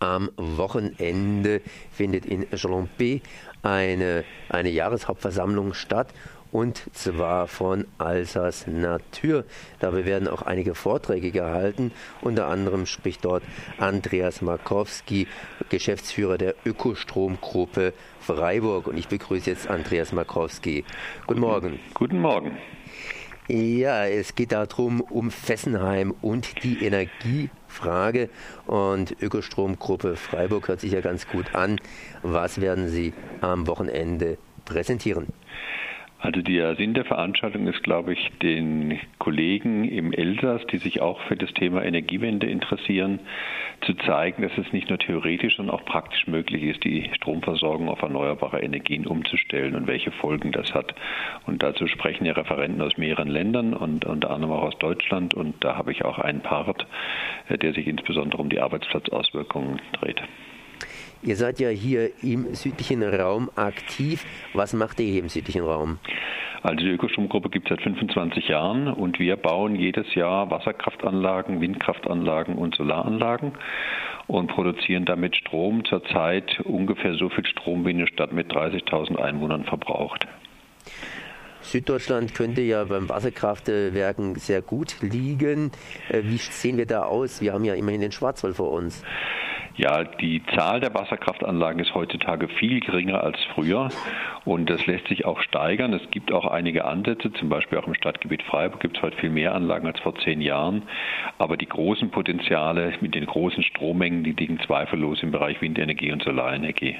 Am Wochenende findet in Jolompé eine, eine Jahreshauptversammlung statt und zwar von Alsace Natur. Dabei werden auch einige Vorträge gehalten. Unter anderem spricht dort Andreas Markowski, Geschäftsführer der Ökostromgruppe Freiburg. Und ich begrüße jetzt Andreas Markowski. Guten Morgen. Guten Morgen. Ja, es geht darum, um Fessenheim und die Energiefrage. Und Ökostromgruppe Freiburg hört sich ja ganz gut an. Was werden Sie am Wochenende präsentieren? Also der Sinn der Veranstaltung ist, glaube ich, den Kollegen im Elsass, die sich auch für das Thema Energiewende interessieren, zu zeigen, dass es nicht nur theoretisch, sondern auch praktisch möglich ist, die Stromversorgung auf erneuerbare Energien umzustellen und welche Folgen das hat. Und dazu sprechen ja Referenten aus mehreren Ländern und unter anderem auch aus Deutschland. Und da habe ich auch einen Part, äh, der sich insbesondere um die Arbeitsplatzauswirkungen dreht. Ihr seid ja hier im südlichen Raum aktiv. Was macht ihr hier im südlichen Raum? Also die Ökostromgruppe gibt es seit 25 Jahren und wir bauen jedes Jahr Wasserkraftanlagen, Windkraftanlagen und Solaranlagen und produzieren damit Strom zurzeit ungefähr so viel Strom wie eine Stadt mit 30.000 Einwohnern verbraucht. Süddeutschland könnte ja beim Wasserkraftwerken sehr gut liegen. Äh, wie sehen wir da aus? Wir haben ja immerhin den Schwarzwald vor uns. Ja, die Zahl der Wasserkraftanlagen ist heutzutage viel geringer als früher und das lässt sich auch steigern. Es gibt auch einige Ansätze, zum Beispiel auch im Stadtgebiet Freiburg gibt es heute viel mehr Anlagen als vor zehn Jahren. Aber die großen Potenziale mit den großen Strommengen, die liegen zweifellos im Bereich Windenergie und Solarenergie.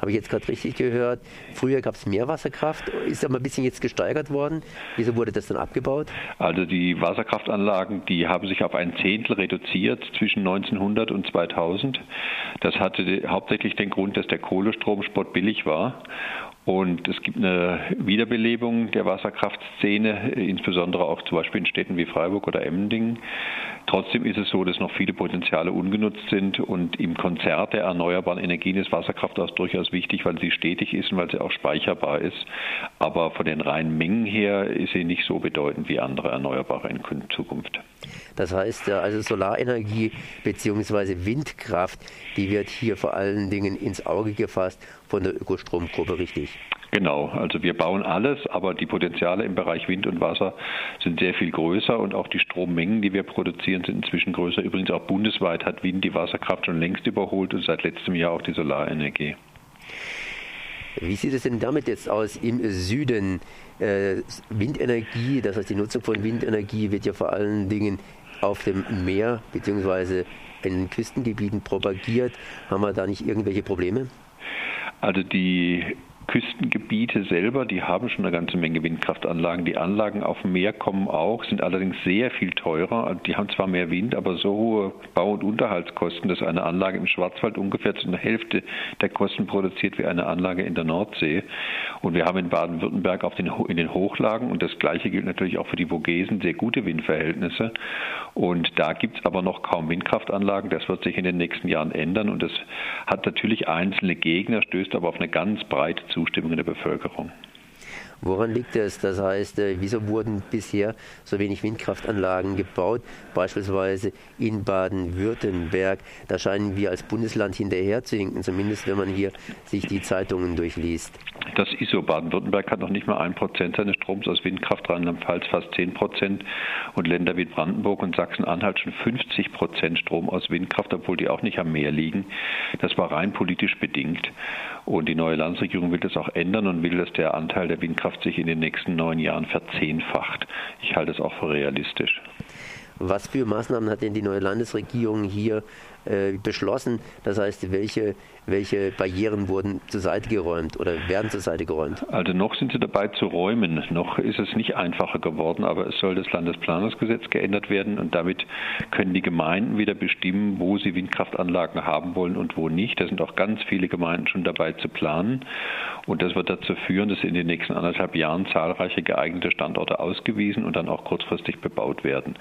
Habe ich jetzt gerade richtig gehört? Früher gab es mehr Wasserkraft, ist aber ein bisschen jetzt gesteigert worden. Wieso wurde das dann abgebaut? Also die Wasserkraftanlagen, die haben sich auf ein Zehntel reduziert zwischen 1900 und 2000. Das hatte hauptsächlich den Grund, dass der Kohlestrom spottbillig war und es gibt eine Wiederbelebung der Wasserkraftszene, insbesondere auch zum Beispiel in Städten wie Freiburg oder Emmendingen. Trotzdem ist es so, dass noch viele Potenziale ungenutzt sind und im Konzert der erneuerbaren Energien ist Wasserkraft auch durchaus wichtig, weil sie stetig ist und weil sie auch speicherbar ist. Aber von den reinen Mengen her ist sie nicht so bedeutend wie andere Erneuerbare in Zukunft. Das heißt, also Solarenergie bzw. Windkraft, die wird hier vor allen Dingen ins Auge gefasst von der Ökostromgruppe, richtig? Genau, also wir bauen alles, aber die Potenziale im Bereich Wind und Wasser sind sehr viel größer und auch die Strommengen, die wir produzieren, sind inzwischen größer. Übrigens auch bundesweit hat Wind die Wasserkraft schon längst überholt und seit letztem Jahr auch die Solarenergie. Wie sieht es denn damit jetzt aus im Süden? Äh, Windenergie, das heißt die Nutzung von Windenergie wird ja vor allen Dingen auf dem Meer bzw. in den Küstengebieten propagiert. Haben wir da nicht irgendwelche Probleme? Also die Küstengebiete selber, die haben schon eine ganze Menge Windkraftanlagen. Die Anlagen auf dem Meer kommen auch, sind allerdings sehr viel teurer. Also die haben zwar mehr Wind, aber so hohe Bau- und Unterhaltskosten, dass eine Anlage im Schwarzwald ungefähr zu einer Hälfte der Kosten produziert wie eine Anlage in der Nordsee. Und wir haben in Baden-Württemberg in den Hochlagen, und das Gleiche gilt natürlich auch für die Vogesen, sehr gute Windverhältnisse. Und da gibt es aber noch kaum Windkraftanlagen. Das wird sich in den nächsten Jahren ändern. Und das hat natürlich einzelne Gegner, stößt aber auf eine ganz breite Zustimmung in der Bevölkerung. Woran liegt es? Das heißt, äh, wieso wurden bisher so wenig Windkraftanlagen gebaut? Beispielsweise in Baden-Württemberg. Da scheinen wir als Bundesland hinterher zu hinken, zumindest wenn man hier sich die Zeitungen durchliest. Das ist so. Baden-Württemberg hat noch nicht mal ein Prozent seines Stroms aus Windkraft, Rheinland-Pfalz fast zehn Prozent und Länder wie Brandenburg und Sachsen-Anhalt schon 50 Prozent Strom aus Windkraft, obwohl die auch nicht am Meer liegen. Das war rein politisch bedingt. Und die neue Landesregierung will das auch ändern und will, dass der Anteil der Windkraft sich in den nächsten neun Jahren verzehnfacht. Ich halte es auch für realistisch. Was für Maßnahmen hat denn die neue Landesregierung hier äh, beschlossen? Das heißt, welche, welche Barrieren wurden zur Seite geräumt oder werden zur Seite geräumt? Also noch sind sie dabei zu räumen. Noch ist es nicht einfacher geworden, aber es soll das Landesplanungsgesetz geändert werden und damit können die Gemeinden wieder bestimmen, wo sie Windkraftanlagen haben wollen und wo nicht. Da sind auch ganz viele Gemeinden schon dabei zu planen. Und das wird dazu führen, dass in den nächsten anderthalb Jahren zahlreiche geeignete Standorte ausgewiesen und dann auch kurzfristig bebaut werden.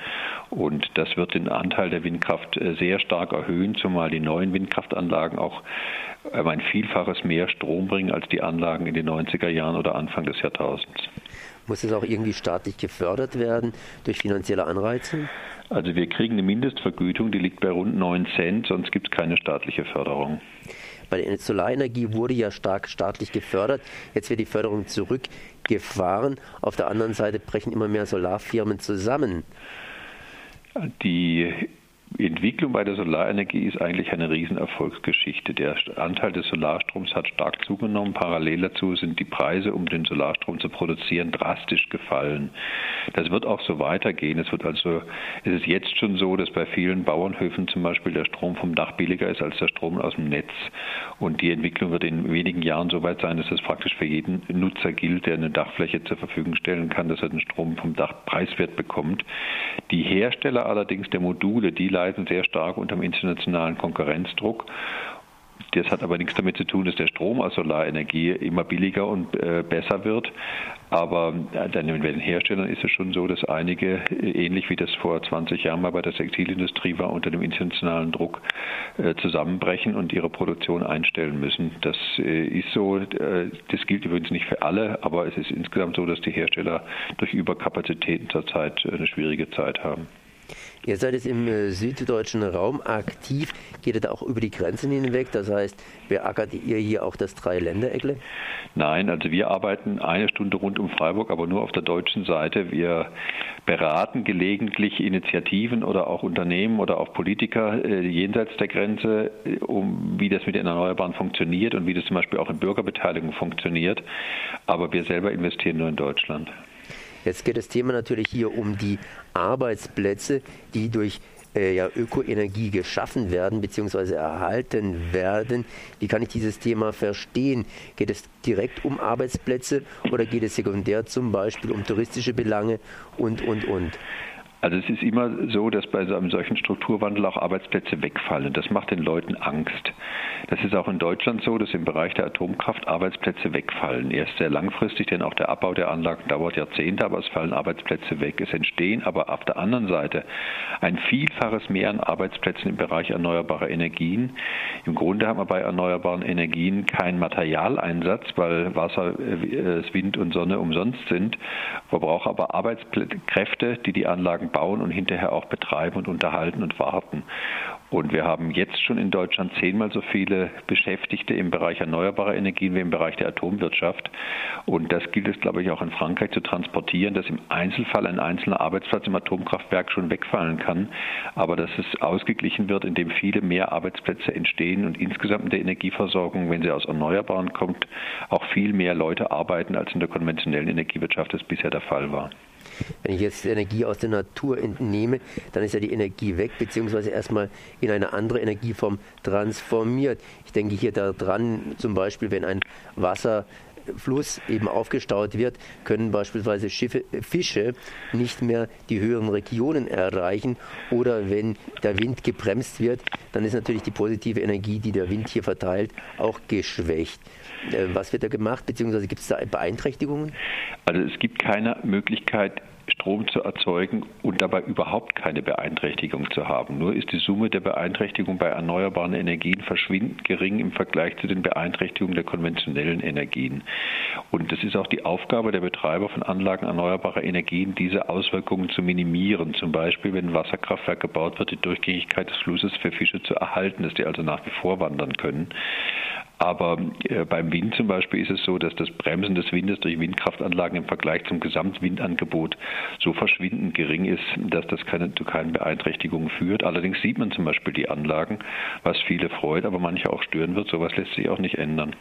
Und das wird den Anteil der Windkraft äh, sehr stark erhöhen, zumal die neuen Windkraftanlagen auch um ein Vielfaches mehr Strom bringen als die Anlagen in den 90er Jahren oder Anfang des Jahrtausends. Muss es auch irgendwie staatlich gefördert werden durch finanzielle Anreize? Also wir kriegen eine Mindestvergütung, die liegt bei rund 9 Cent, sonst gibt es keine staatliche Förderung. Bei der Solarenergie wurde ja stark staatlich gefördert. Jetzt wird die Förderung zurückgefahren. Auf der anderen Seite brechen immer mehr Solarfirmen zusammen. Die Entwicklung bei der Solarenergie ist eigentlich eine Riesenerfolgsgeschichte. Der Anteil des Solarstroms hat stark zugenommen. Parallel dazu sind die Preise, um den Solarstrom zu produzieren, drastisch gefallen. Das wird auch so weitergehen. Es wird also, es ist jetzt schon so, dass bei vielen Bauernhöfen zum Beispiel der Strom vom Dach billiger ist als der Strom aus dem Netz. Und die Entwicklung wird in wenigen Jahren so weit sein, dass es praktisch für jeden Nutzer gilt, der eine Dachfläche zur Verfügung stellen kann, dass er den Strom vom Dach preiswert bekommt. Die Hersteller allerdings der Module, die leiden sehr stark unter dem internationalen Konkurrenzdruck. Das hat aber nichts damit zu tun, dass der Strom aus Solarenergie immer billiger und äh, besser wird. Aber äh, bei den Herstellern ist es schon so, dass einige, äh, ähnlich wie das vor 20 Jahren mal bei der Textilindustrie war, unter dem internationalen Druck zusammenbrechen und ihre Produktion einstellen müssen. Das ist so. Das gilt übrigens nicht für alle, aber es ist insgesamt so, dass die Hersteller durch Überkapazitäten zurzeit eine schwierige Zeit haben. Ihr seid jetzt im äh, süddeutschen Raum aktiv. Geht ihr da auch über die Grenzen hinweg? Das heißt, beackert ihr hier auch das Dreiländereckle? Nein, also wir arbeiten eine Stunde rund um Freiburg, aber nur auf der deutschen Seite. Wir beraten gelegentlich Initiativen oder auch Unternehmen oder auch Politiker äh, jenseits der Grenze, äh, um wie das mit den Erneuerbaren funktioniert und wie das zum Beispiel auch in Bürgerbeteiligung funktioniert. Aber wir selber investieren nur in Deutschland. Jetzt geht das Thema natürlich hier um die Arbeitsplätze, die durch äh, ja, Ökoenergie geschaffen werden bzw. erhalten werden. Wie kann ich dieses Thema verstehen? Geht es direkt um Arbeitsplätze oder geht es sekundär zum Beispiel um touristische Belange und, und, und? Also es ist immer so, dass bei einem solchen Strukturwandel auch Arbeitsplätze wegfallen. Das macht den Leuten Angst. Das ist auch in Deutschland so, dass im Bereich der Atomkraft Arbeitsplätze wegfallen. Erst sehr langfristig, denn auch der Abbau der Anlagen dauert Jahrzehnte, aber es fallen Arbeitsplätze weg. Es entstehen aber auf der anderen Seite ein Vielfaches mehr an Arbeitsplätzen im Bereich erneuerbarer Energien. Im Grunde haben wir bei erneuerbaren Energien keinen Materialeinsatz, weil Wasser, äh, Wind und Sonne umsonst sind. Wir brauchen aber Arbeitskräfte, die die Anlagen bauen und hinterher auch betreiben und unterhalten und warten. Und wir haben jetzt schon in Deutschland zehnmal so viele Beschäftigte im Bereich erneuerbarer Energien wie im Bereich der Atomwirtschaft. Und das gilt es, glaube ich, auch in Frankreich zu transportieren, dass im Einzelfall ein einzelner Arbeitsplatz im Atomkraftwerk schon wegfallen kann, aber dass es ausgeglichen wird, indem viele mehr Arbeitsplätze entstehen und insgesamt in der Energieversorgung, wenn sie aus Erneuerbaren kommt, auch viel mehr Leute arbeiten, als in der konventionellen Energiewirtschaft es bisher der Fall war. Wenn ich jetzt Energie aus der Natur entnehme, dann ist ja die Energie weg, beziehungsweise erstmal in eine andere Energieform transformiert. Ich denke hier daran, zum Beispiel, wenn ein Wasser Fluss eben aufgestaut wird, können beispielsweise Schiffe, Fische nicht mehr die höheren Regionen erreichen. Oder wenn der Wind gebremst wird, dann ist natürlich die positive Energie, die der Wind hier verteilt, auch geschwächt. Äh, was wird da gemacht, beziehungsweise gibt es da Beeinträchtigungen? Also es gibt keine Möglichkeit, Strom zu erzeugen und dabei überhaupt keine Beeinträchtigung zu haben. Nur ist die Summe der Beeinträchtigung bei erneuerbaren Energien verschwindend gering im Vergleich zu den Beeinträchtigungen der konventionellen Energien. Und es ist auch die Aufgabe der Betreiber von Anlagen erneuerbarer Energien, diese Auswirkungen zu minimieren. Zum Beispiel, wenn ein Wasserkraftwerk gebaut wird, die Durchgängigkeit des Flusses für Fische zu erhalten, dass die also nach wie vor wandern können. Aber äh, beim Wind zum Beispiel ist es so, dass das Bremsen des Windes durch Windkraftanlagen im Vergleich zum Gesamtwindangebot so verschwindend gering ist, dass das keine, zu keinen Beeinträchtigungen führt. Allerdings sieht man zum Beispiel die Anlagen, was viele freut, aber manche auch stören wird. Sowas lässt sich auch nicht ändern.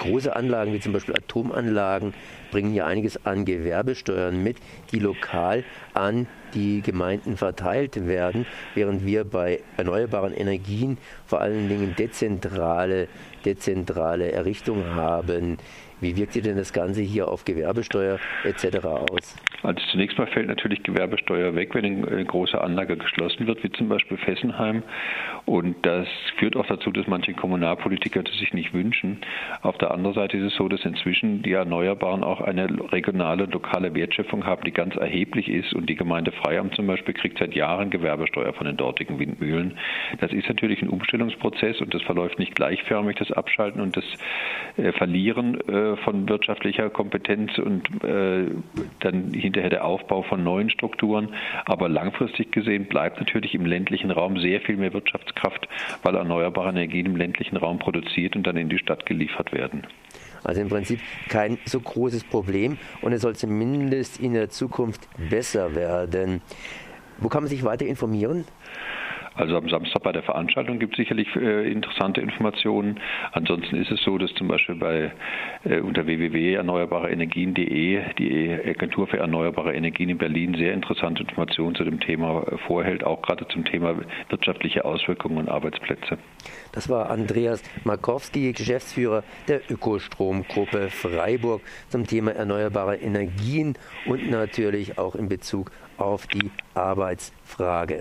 Große Anlagen wie zum Beispiel Atomanlagen bringen ja einiges an Gewerbesteuern mit, die lokal an die Gemeinden verteilt werden, während wir bei erneuerbaren Energien vor allen Dingen dezentrale, dezentrale Errichtungen haben. Wie wirkt sich denn das Ganze hier auf Gewerbesteuer etc. aus? Also zunächst mal fällt natürlich Gewerbesteuer weg, wenn eine große Anlage geschlossen wird, wie zum Beispiel Fessenheim. Und das führt auch dazu, dass manche Kommunalpolitiker das sich nicht wünschen. Auf der anderen Seite ist es so, dass inzwischen die Erneuerbaren auch eine regionale, lokale Wertschöpfung haben, die ganz erheblich ist und die Gemeinde Oberfreiamt zum Beispiel kriegt seit Jahren Gewerbesteuer von den dortigen Windmühlen. Das ist natürlich ein Umstellungsprozess und das verläuft nicht gleichförmig, das Abschalten und das äh, Verlieren äh, von wirtschaftlicher Kompetenz und äh, dann hinterher der Aufbau von neuen Strukturen. Aber langfristig gesehen bleibt natürlich im ländlichen Raum sehr viel mehr Wirtschaftskraft, weil erneuerbare Energien im ländlichen Raum produziert und dann in die Stadt geliefert werden. Also im Prinzip kein so großes Problem und es soll zumindest in der Zukunft besser werden. Wo kann man sich weiter informieren? Also am Samstag bei der Veranstaltung gibt es sicherlich äh, interessante Informationen. Ansonsten ist es so, dass zum Beispiel bei äh, unter www.erneuerbareenergien.de die Agentur für erneuerbare Energien in Berlin sehr interessante Informationen zu dem Thema äh, vorhält, auch gerade zum Thema wirtschaftliche Auswirkungen und Arbeitsplätze. Das war Andreas Markowski, Geschäftsführer der Ökostromgruppe Freiburg zum Thema erneuerbare Energien und natürlich auch in Bezug auf die Arbeitsfrage.